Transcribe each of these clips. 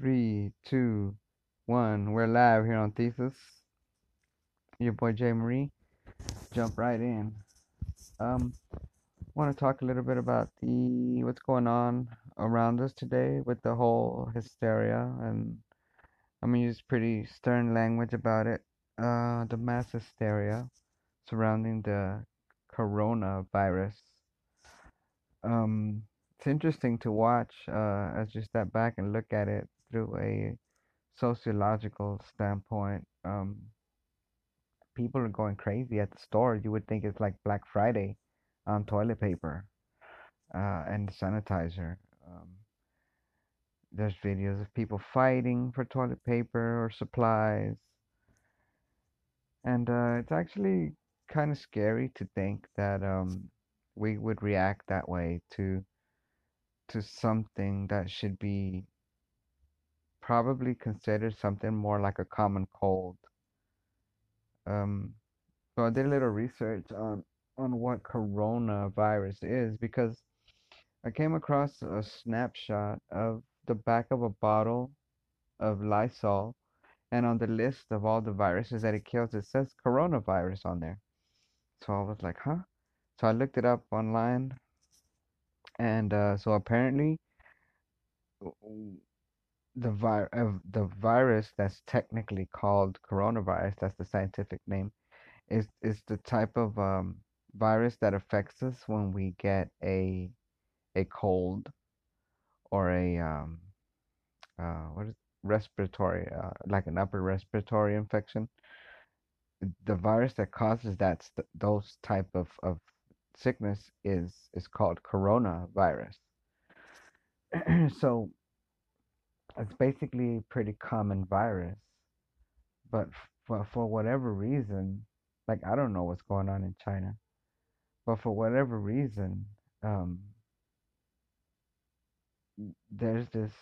Three, two, one. We're live here on Thesis. Your boy Jay Marie. Jump right in. Um, want to talk a little bit about the what's going on around us today with the whole hysteria, and I'm gonna use pretty stern language about it. Uh, the mass hysteria surrounding the coronavirus. Um, it's interesting to watch uh, as you step back and look at it through a sociological standpoint. Um, people are going crazy at the store. You would think it's like Black Friday on toilet paper uh, and sanitizer. Um, there's videos of people fighting for toilet paper or supplies. And uh, it's actually kind of scary to think that um, we would react that way to to something that should be probably considered something more like a common cold. Um, so I did a little research on on what coronavirus is because I came across a snapshot of the back of a bottle of Lysol, and on the list of all the viruses that it kills, it says coronavirus on there. So I was like, huh? So I looked it up online, and uh, so apparently, the vi- uh, the virus that's technically called coronavirus, that's the scientific name, is is the type of um, virus that affects us when we get a a cold or a um, uh, what is respiratory uh, like an upper respiratory infection. The virus that causes that those type of, of sickness is is called coronavirus. so it's basically a pretty common virus, but for for whatever reason, like I don't know what's going on in China, but for whatever reason, um, there's this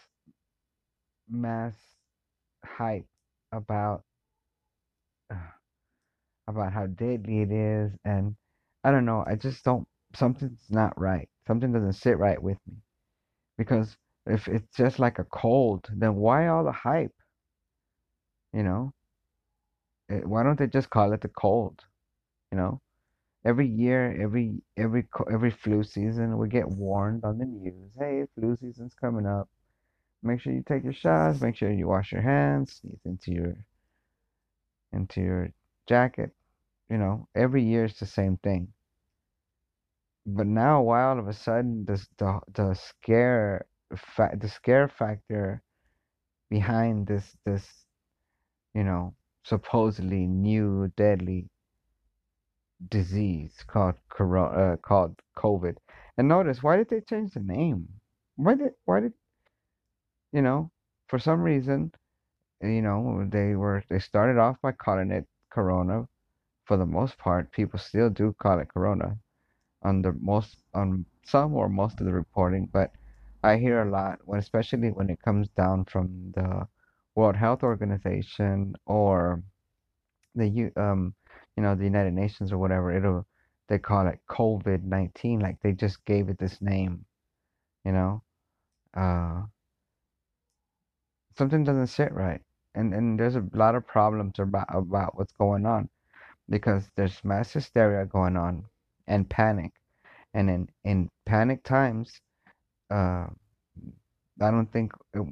mass hype about uh, about how deadly it is, and I don't know. I just don't. Something's not right. Something doesn't sit right with me because if it's just like a cold, then why all the hype? You know, it, why don't they just call it the cold? You know, every year, every every every flu season, we get warned on the news. Hey, flu season's coming up. Make sure you take your shots. Make sure you wash your hands. Sneeze into your into your jacket. You know, every year it's the same thing. But now, why all of a sudden does the the scare fa- the scare factor behind this this you know supposedly new deadly disease called corona uh, called COVID. And notice why did they change the name? Why did why did you know for some reason you know they were they started off by calling it corona for the most part people still do call it corona on the most on some or most of the reporting but I hear a lot, when especially when it comes down from the World Health Organization or the U um you know the United Nations or whatever. It'll they call it COVID nineteen, like they just gave it this name, you know. Uh, something doesn't sit right, and and there's a lot of problems about about what's going on, because there's mass hysteria going on, and panic, and in in panic times uh, I don't think it,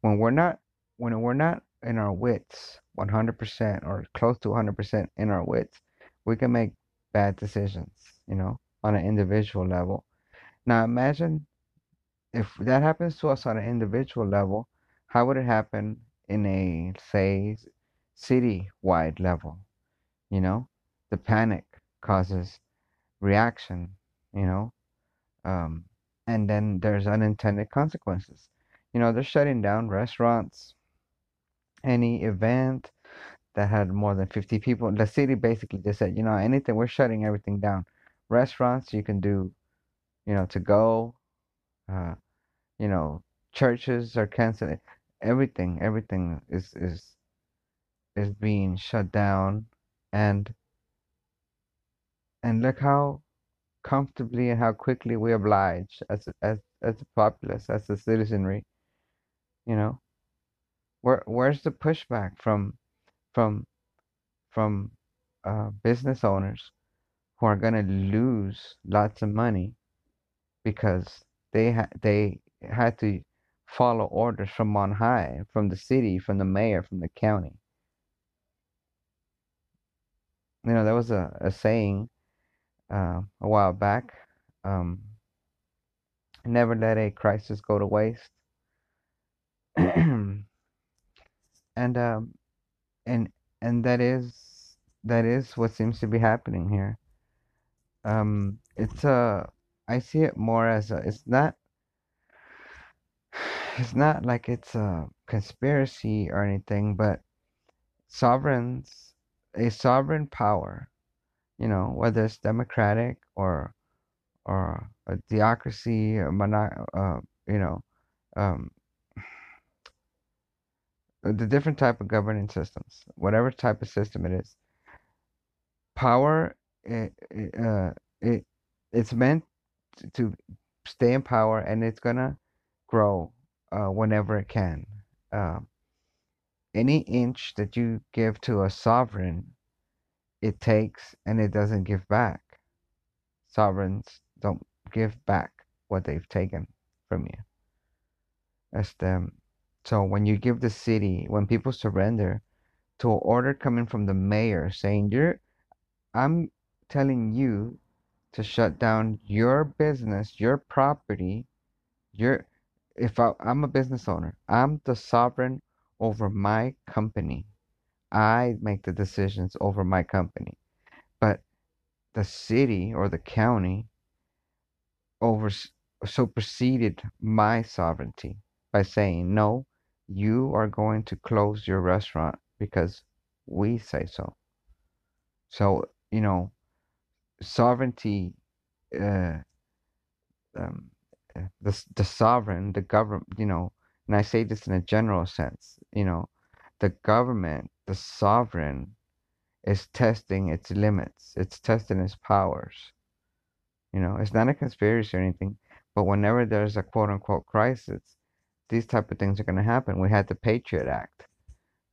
when we're not when we're not in our wits 100% or close to 100% in our wits, we can make bad decisions, you know, on an individual level. Now imagine if that happens to us on an individual level, how would it happen in a say city-wide level? You know, the panic causes reaction, you know. Um, and then there's unintended consequences. You know, they're shutting down restaurants, any event that had more than 50 people. The city basically just said, you know, anything, we're shutting everything down. Restaurants, you can do, you know, to go, uh, you know, churches are canceling. Everything, everything is is is being shut down, and and look how comfortably and how quickly we oblige as as as the populace, as the citizenry, you know, Where where's the pushback from from from uh, business owners who are gonna lose lots of money because they ha they had to follow orders from on high, from the city, from the mayor, from the county. You know, there was a, a saying uh, a while back, um, never let a crisis go to waste. and um, and and that is that is what seems to be happening here. Um, it's a I see it more as a, it's not it's not like it's a conspiracy or anything, but sovereigns, a sovereign power, you know, whether it's democratic or or a theocracy or mono, uh, you know, um, the different type of governing systems, whatever type of system it is, power, it, it, uh, it it's meant to stay in power and it's gonna grow uh, whenever it can. Uh, any inch that you give to a sovereign, it takes and it doesn't give back. Sovereigns don't give back what they've taken from you. That's them. So when you give the city, when people surrender to an order coming from the mayor saying you're, I'm telling you to shut down your business, your property, your if I, I'm a business owner, I'm the sovereign over my company. I make the decisions over my company. But the city or the county over superseded my sovereignty by saying, no, you are going to close your restaurant because we say so. So, you know, sovereignty, uh, um, uh, the the sovereign, the government, you know, and I say this in a general sense, you know, the government, the sovereign, is testing its limits. It's testing its powers. You know, it's not a conspiracy or anything, but whenever there's a quote unquote crisis, these type of things are going to happen. We had the Patriot Act.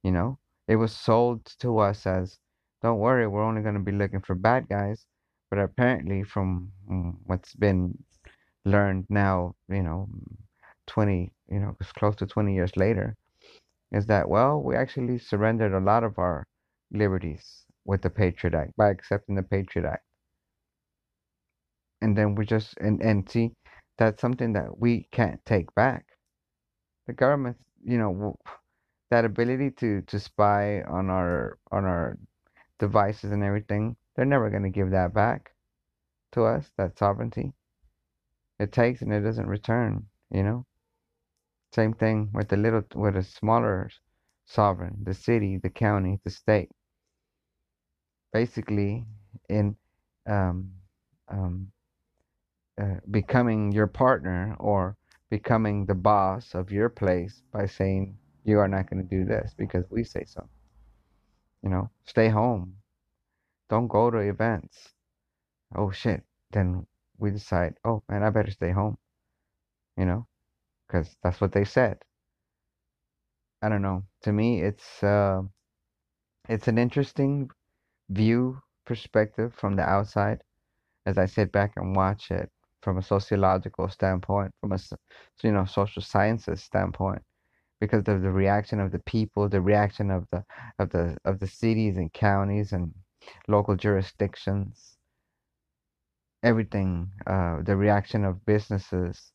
You know, it was sold to us as, don't worry, we're only going to be looking for bad guys. But apparently, from mm, what's been learned now, you know, 20, you know, it's close to 20 years later, is that, well, we actually surrendered a lot of our liberties with the Patriot Act by accepting the Patriot Act. And then we just, and, and see, that's something that we can't take back. The government, you know, that ability to, to spy on our, on our devices and everything, they're never going to give that back to us, that sovereignty. It takes and it doesn't return, you know? Same thing with the little, with a smaller sovereign, the city, the county, the state. Basically, in um, um, uh, becoming your partner or becoming the boss of your place by saying you are not going to do this because we say so. You know, stay home. Don't go to events. Oh shit. Then we decide, oh man, I better stay home. You know, because that's what they said. I don't know. To me, it's uh, it's an interesting view perspective from the outside as I sit back and watch it from a sociological standpoint, from a you know social sciences standpoint, because of the reaction of the people, the reaction of the of the of the cities and counties and local jurisdictions, everything, uh, the reaction of businesses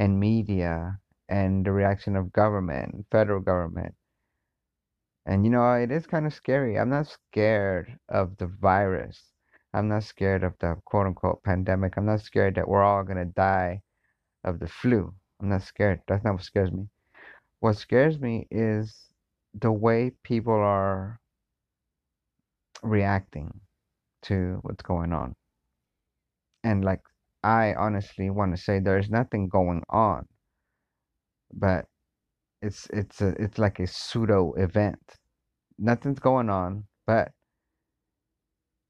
and media, and the reaction of government, federal government. And you know, it is kind of scary. I'm not scared of the virus. I'm not scared of the quote unquote pandemic. I'm not scared that we're all going to die of the flu. I'm not scared. That's not what scares me. What scares me is the way people are reacting to what's going on. And like, I honestly want to say there's nothing going on, but it's it's a it's like a pseudo event. Nothing's going on, but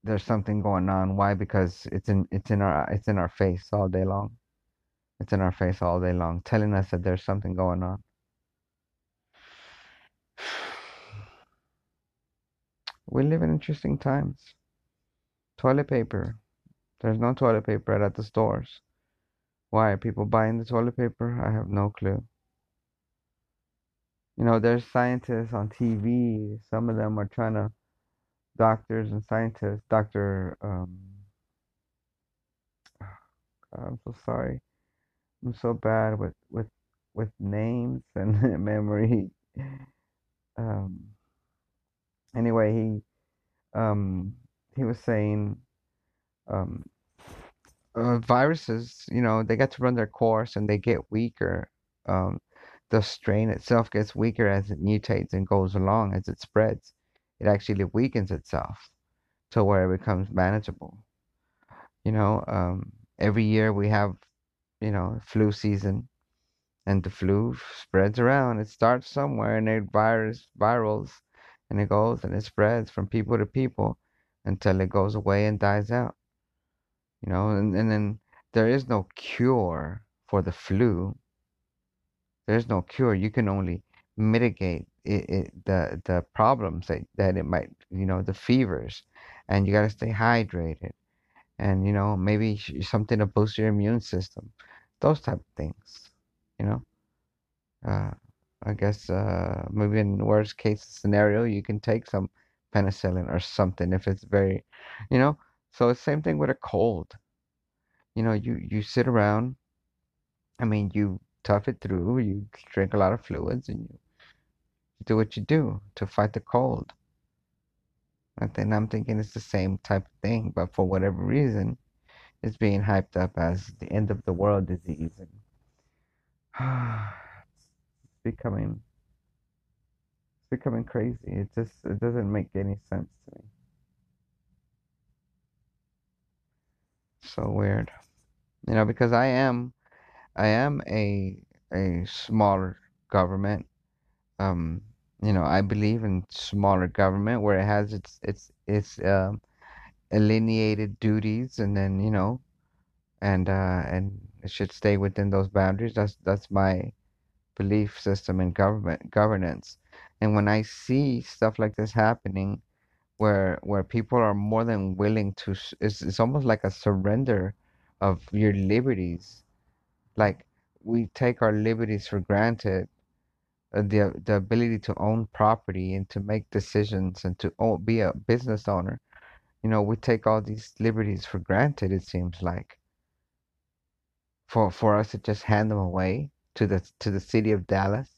there's something going on. Why? Because it's in it's in our it's in our face all day long. It's in our face all day long, telling us that there's something going on. we live in interesting times. Toilet paper. There's no toilet paper at the stores. Why are people buying the toilet paper? I have no clue. You know, there's scientists on TV. Some of them are trying to, doctors and scientists. Doctor, um, I'm so sorry. I'm so bad with with with names and memory. Um, anyway, he um he was saying um uh, viruses, you know, they get to run their course and they get weaker. Um, the strain itself gets weaker as it mutates and goes along as it spreads. It actually weakens itself to where it becomes manageable. You know, um, every year we have, you know, flu season, and the flu spreads around. It starts somewhere, and it virus virals, and it goes and it spreads from people to people until it goes away and dies out. You know, and, and then there is no cure for the flu. There's no cure. You can only mitigate it, it, the the problems that, that it might, you know, the fevers, and you got to stay hydrated, and you know maybe something to boost your immune system, those type of things, you know. Uh, I guess uh, maybe in worst case scenario, you can take some penicillin or something if it's very, you know. So it's same thing with a cold. You know, you you sit around. I mean, you tough it through. You drink a lot of fluids and you do what you do to fight the cold. And then I'm thinking it's the same type of thing, but for whatever reason, it's being hyped up as the end of the world disease. And it's becoming it's becoming crazy. It just it doesn't make any sense to me. So weird. You know, because I am I am a a smaller government. Um, you know, I believe in smaller government where it has its its its um, alienated duties, and then you know, and uh, and it should stay within those boundaries. That's that's my belief system in government governance. And when I see stuff like this happening, where where people are more than willing to, it's it's almost like a surrender of your liberties. Like we take our liberties for granted, uh, the the ability to own property and to make decisions and to own, be a business owner. You know, we take all these liberties for granted. It seems like for for us to just hand them away to the to the city of Dallas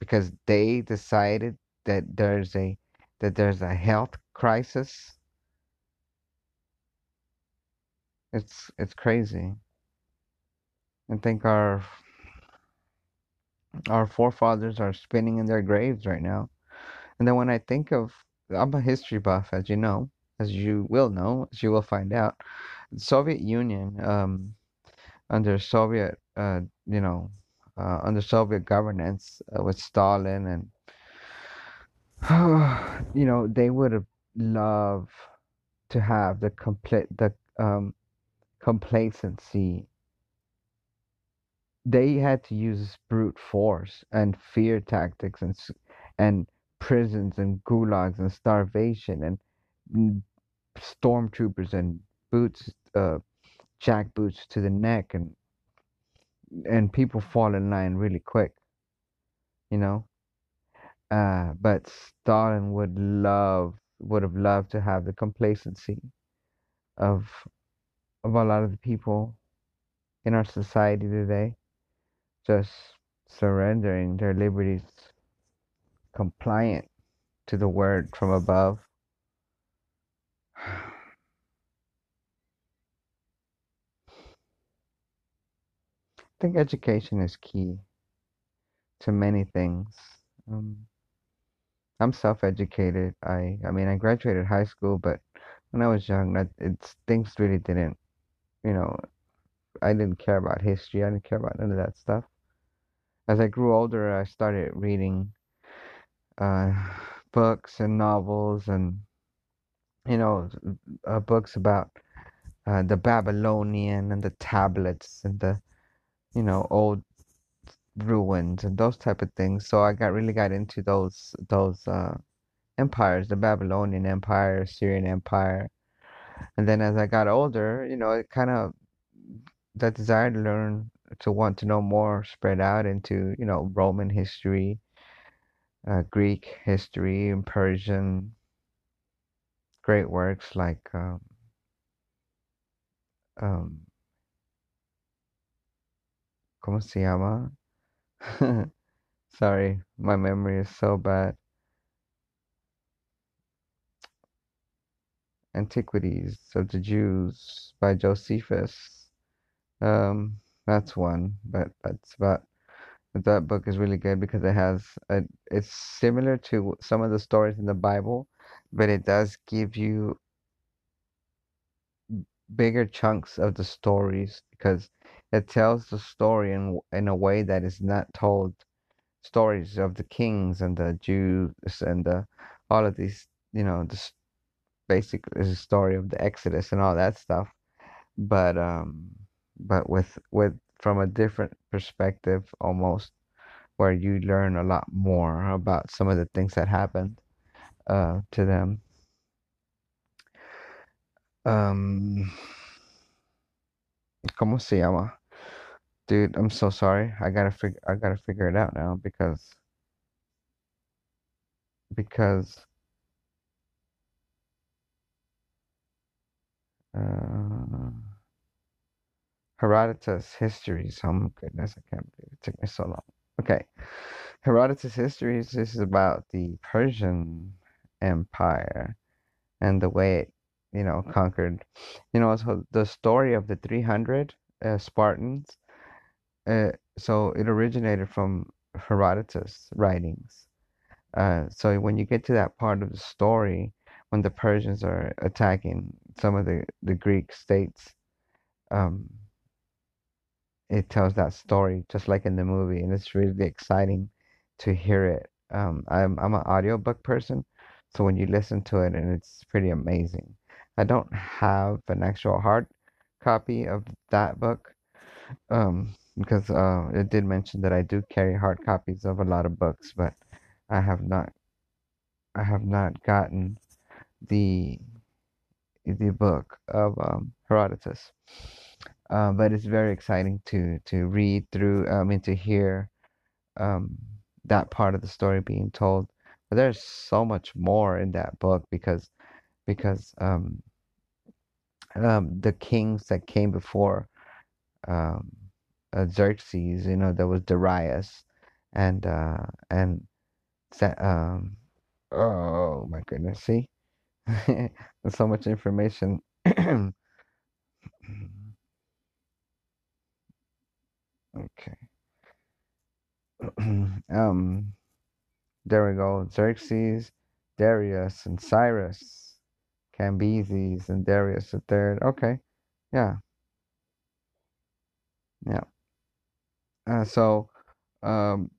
because they decided that there's a that there's a health crisis. It's it's crazy. I think our our forefathers are spinning in their graves right now. And then when I think of I'm a history buff, as you know, as you will know, as you will find out. The Soviet Union, um, under Soviet, uh, you know, uh, under Soviet governance uh, with Stalin and you know they would have loved to have the complete the um, complacency. They had to use brute force and fear tactics and and prisons and gulags and starvation and stormtroopers and boots, uh, jack boots to the neck and and people fall in line really quick, you know. Uh, but Stalin would love, would have loved to have the complacency of of a lot of the people in our society today, just surrendering their liberties, compliant to the word from above. I think education is key to many things. Um, I'm self-educated. I I mean I graduated high school, but when I was young, that it's things really didn't, you know, I didn't care about history. I didn't care about none of that stuff. As I grew older, I started reading uh, books and novels and you know uh, books about uh, the Babylonian and the tablets and the you know old ruins and those type of things. So I got really got into those those uh, empires, the Babylonian Empire, Syrian Empire. And then as I got older, you know, it kind of that desire to learn to want to know more spread out into, you know, Roman history, uh, Greek history, and Persian great works like um, um, ¿cómo se llama? Sorry, my memory is so bad. Antiquities of the Jews by Josephus. Um, that's one, but that's about that book is really good because it has a, it's similar to some of the stories in the Bible, but it does give you bigger chunks of the stories because it tells the story in in a way that is not told stories of the kings and the Jews and the all of these you know this basic a story of the Exodus and all that stuff but um but with with from a different perspective almost where you learn a lot more about some of the things that happened uh to them um ¿Cómo se llama? Dude, I'm so sorry. I gotta figure I gotta figure it out now because because uh Herodotus Histories. Oh my goodness, I can't believe it took me so long. Okay. Herodotus Histories this is about the Persian Empire and the way it, you know, conquered. You know, so the story of the 300 uh, Spartans uh, so it originated from Herodotus' writings. Uh, so when you get to that part of the story, when the Persians are attacking some of the, the Greek states, um, it tells that story just like in the movie, and it's really exciting to hear it. Um, I'm I'm an audiobook person, so when you listen to it, and it's pretty amazing. I don't have an actual hard copy of that book, um, because uh, it did mention that I do carry hard copies of a lot of books, but I have not I have not gotten the the book of um, Herodotus. Uh, but it's very exciting to to read through. I mean, to hear um, that part of the story being told. But there's so much more in that book because because um, um, the kings that came before um, uh, Xerxes, you know, there was Darius, and uh, and um, oh my goodness, see, there's so much information. okay. um, there we go. Xerxes, Darius, and Cyrus, Cambyses, and Darius the third. Okay, yeah, yeah. Uh, so, um,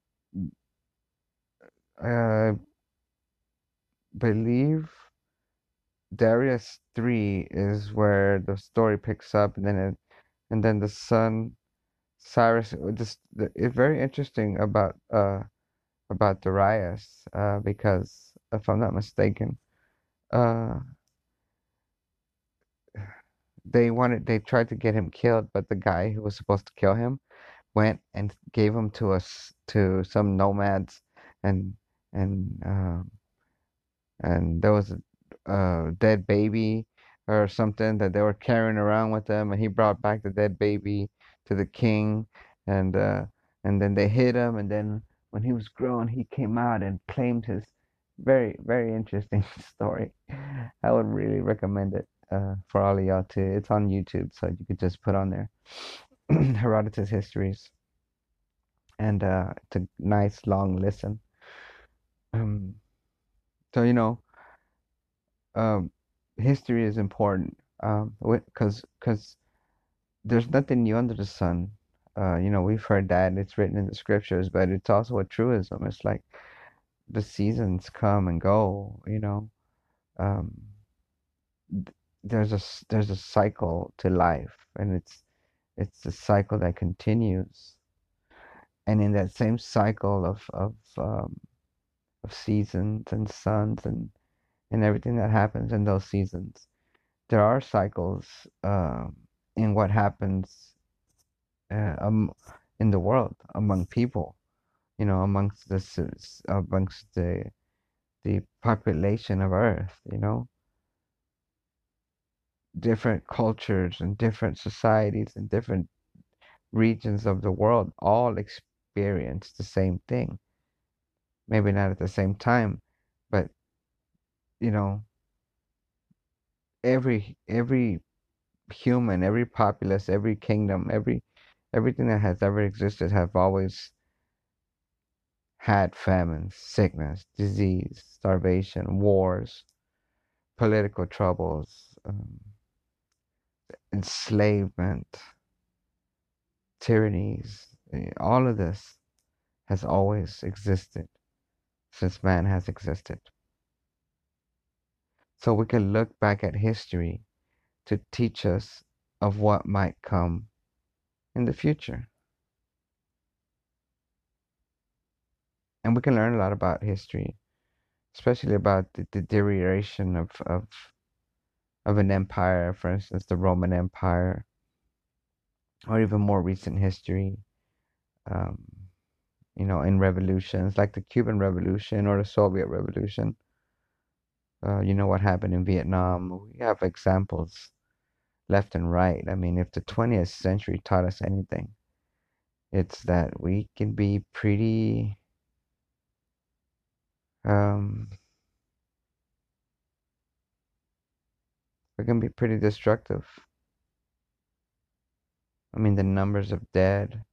I believe Darius three is where the story picks up, and then it, and then the son Cyrus. This it's very interesting about uh about Darius uh because if I'm not mistaken, uh they wanted they tried to get him killed, but the guy who was supposed to kill him went and gave them to us to some nomads, and and um, and there was a, a dead baby or something that they were carrying around with them, and he brought back the dead baby to the king, and uh, and then they hid him, and then when he was grown, he came out and claimed his very very interesting story. I would really recommend it uh, for all of y'all to. It's on YouTube, so you could just put on there. Herodotus Histories. And uh, it's a nice long listen. Um, so, you know, um, history is important because um, because there's nothing new under the sun. Uh, you know, we've heard that it's written in the scriptures, but it's also a truism. It's like the seasons come and go. You know, um, there's a there's a cycle to life, and it's it's a cycle that continues and in that same cycle of of um, of seasons and suns and and everything that happens in those seasons. There are cycles uh, in what happens uh, um, in the world among people, you know, amongst the amongst the the population of Earth, you know, different cultures and different societies and different regions of the world all experience the same thing. Maybe not at the same time, but you know, every every human, every populace, every kingdom, every everything that has ever existed have always had famines, sickness, disease, starvation, wars, political troubles, um, enslavement, tyrannies. Eh, all of this has always existed since man has existed. So we can look back at history to teach us of what might come in the future. And we can learn a lot about history, especially about the, the deterioration of, of of an empire, for instance, the Roman Empire, or even more recent history, um, you know, in revolutions like the Cuban Revolution or the Soviet Revolution. Uh, you know what happened in Vietnam. We have examples left and right. I mean, if the 20th century taught us anything, it's that we can be pretty um, we can be pretty destructive. I mean, the numbers of dead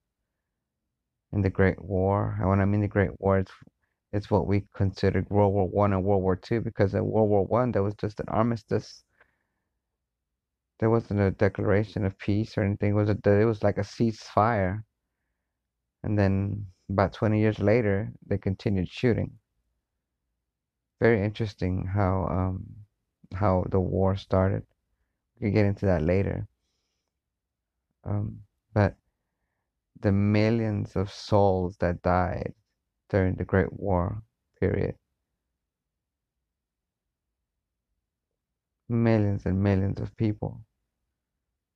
in the Great War. And when I mean the Great War, it's, it's what we considered World War One and World War Two, because in World War One there was just an armistice. There wasn't a declaration of peace or anything. It was a, it was like a ceasefire. And then about 20 years later, they continued shooting. Very interesting how um, how the war started. We could get into that later. Um, but the millions of souls that died during the Great War period. Millions and millions of people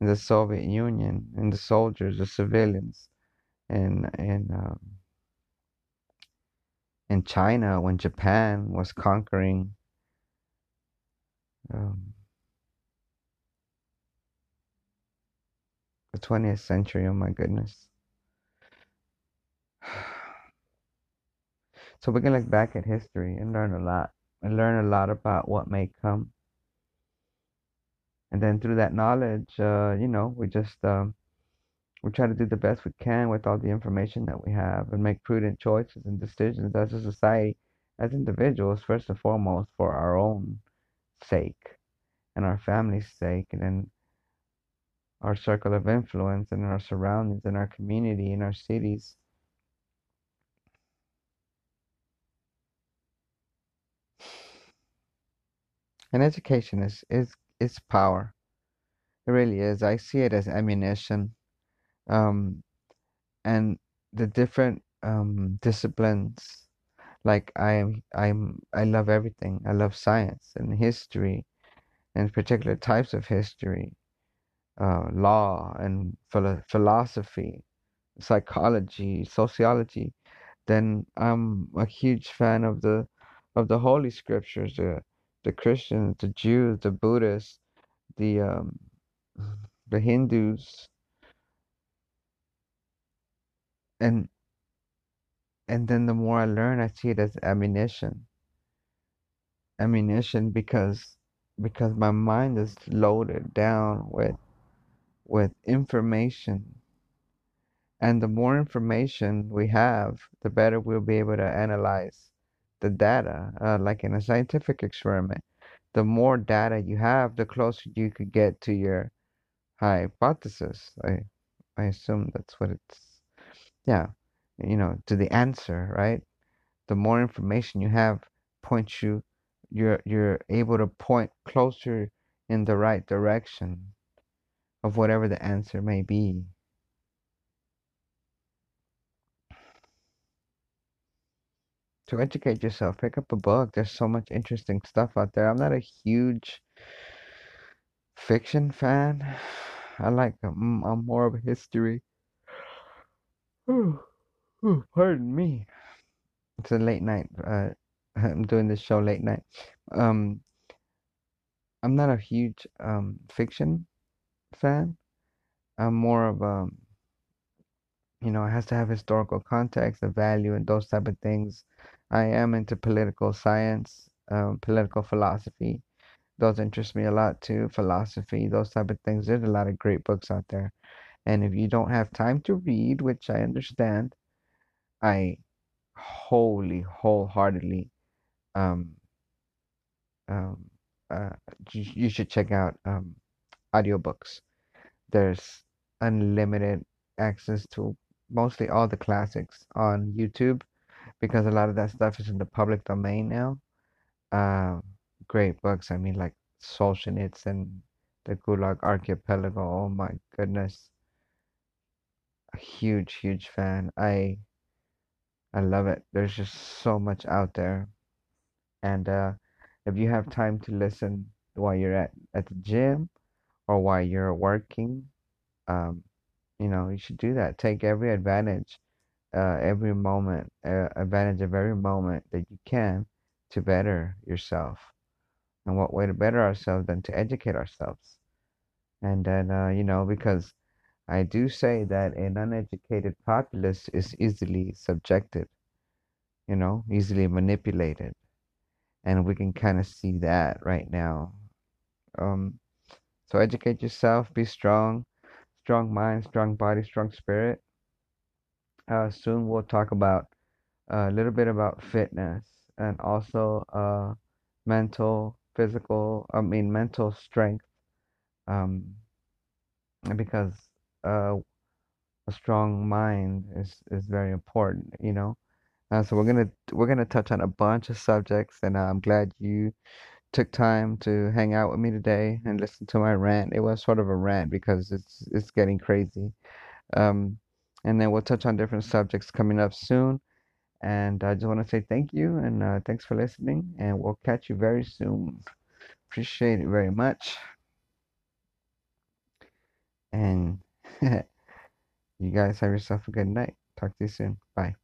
in the Soviet Union, and the soldiers, the civilians, in in um, in China when Japan was conquering um, the 20th century. Oh my goodness. So we can look back at history and learn a lot and learn a lot about what may come. And then through that knowledge, uh, you know, we just um, we try to do the best we can with all the information that we have and make prudent choices and decisions as a society, as individuals, first and foremost, for our own sake and our family's sake, and then our circle of influence and our surroundings and our community and our cities. And education is, is, is power. It really is. I see it as ammunition. Um, and the different um, disciplines like I am I'm I love everything. I love science and history and particular types of history, uh, law and philo- philosophy, psychology, sociology, then I'm a huge fan of the of the holy scriptures, the the Christians, the Jews, the Buddhists, the um, the Hindus, and and then the more I learn, I see it as ammunition. Ammunition because because my mind is loaded down with with information. And the more information we have, the better we'll be able to analyze the data, uh, like in a scientific experiment. The more data you have, the closer you could get to your hypothesis. I, I assume that's what it's, yeah, you know, to the answer, right? The more information you have points you you're you're able to point closer in the right direction of whatever the answer may be. to educate yourself. Pick up a book. There's so much interesting stuff out there. I'm not a huge fiction fan. I like I'm, I'm more of a history. pardon me. It's a late night. Uh, I'm doing this show late night. Um, I'm not a huge um fiction fan. I'm more of a, you know, it has to have historical context, the value, and those type of things. I am into political science, um, political philosophy. Those interest me a lot too. Philosophy, those type of things. There's a lot of great books out there. And if you don't have time to read, which I understand, I wholly, wholeheartedly, um, um, uh, you, you should check out um, audiobooks. There's unlimited access to mostly all the classics on YouTube because a lot of that stuff is in the public domain now. Uh, great books. I mean, like Solzhenitsyn, the Gulag Archipelago. Oh my goodness, a huge, huge fan. I I love it. There's just so much out there, and uh, if you have time to listen while you're at at the gym or while you're working, um, you know, you should do that. Take every advantage, uh, every moment, uh, advantage of every moment that you can to better yourself. And what way to better ourselves than to educate ourselves? And then, uh, you know, because I do say that an uneducated populace is easily subjected, you know, easily manipulated. And we can kind of see that right now. Um, so educate yourself, be strong, strong mind, strong body, strong spirit. Uh, soon we'll talk about a little bit about fitness and also uh, mental, physical, I mean, mental strength. Um, because uh, a strong mind is is very important, you know. Uh, so we're gonna we're gonna touch on a bunch of subjects, and uh, I'm glad you took time to hang out with me today and listen to my rant. It was sort of a rant because it's it's getting crazy. Um, and then we'll touch on different subjects coming up soon. And I just want to say thank you and uh, thanks for listening. And we'll catch you very soon. Appreciate it very much. And you guys have yourself a good night. Talk to you soon. Bye.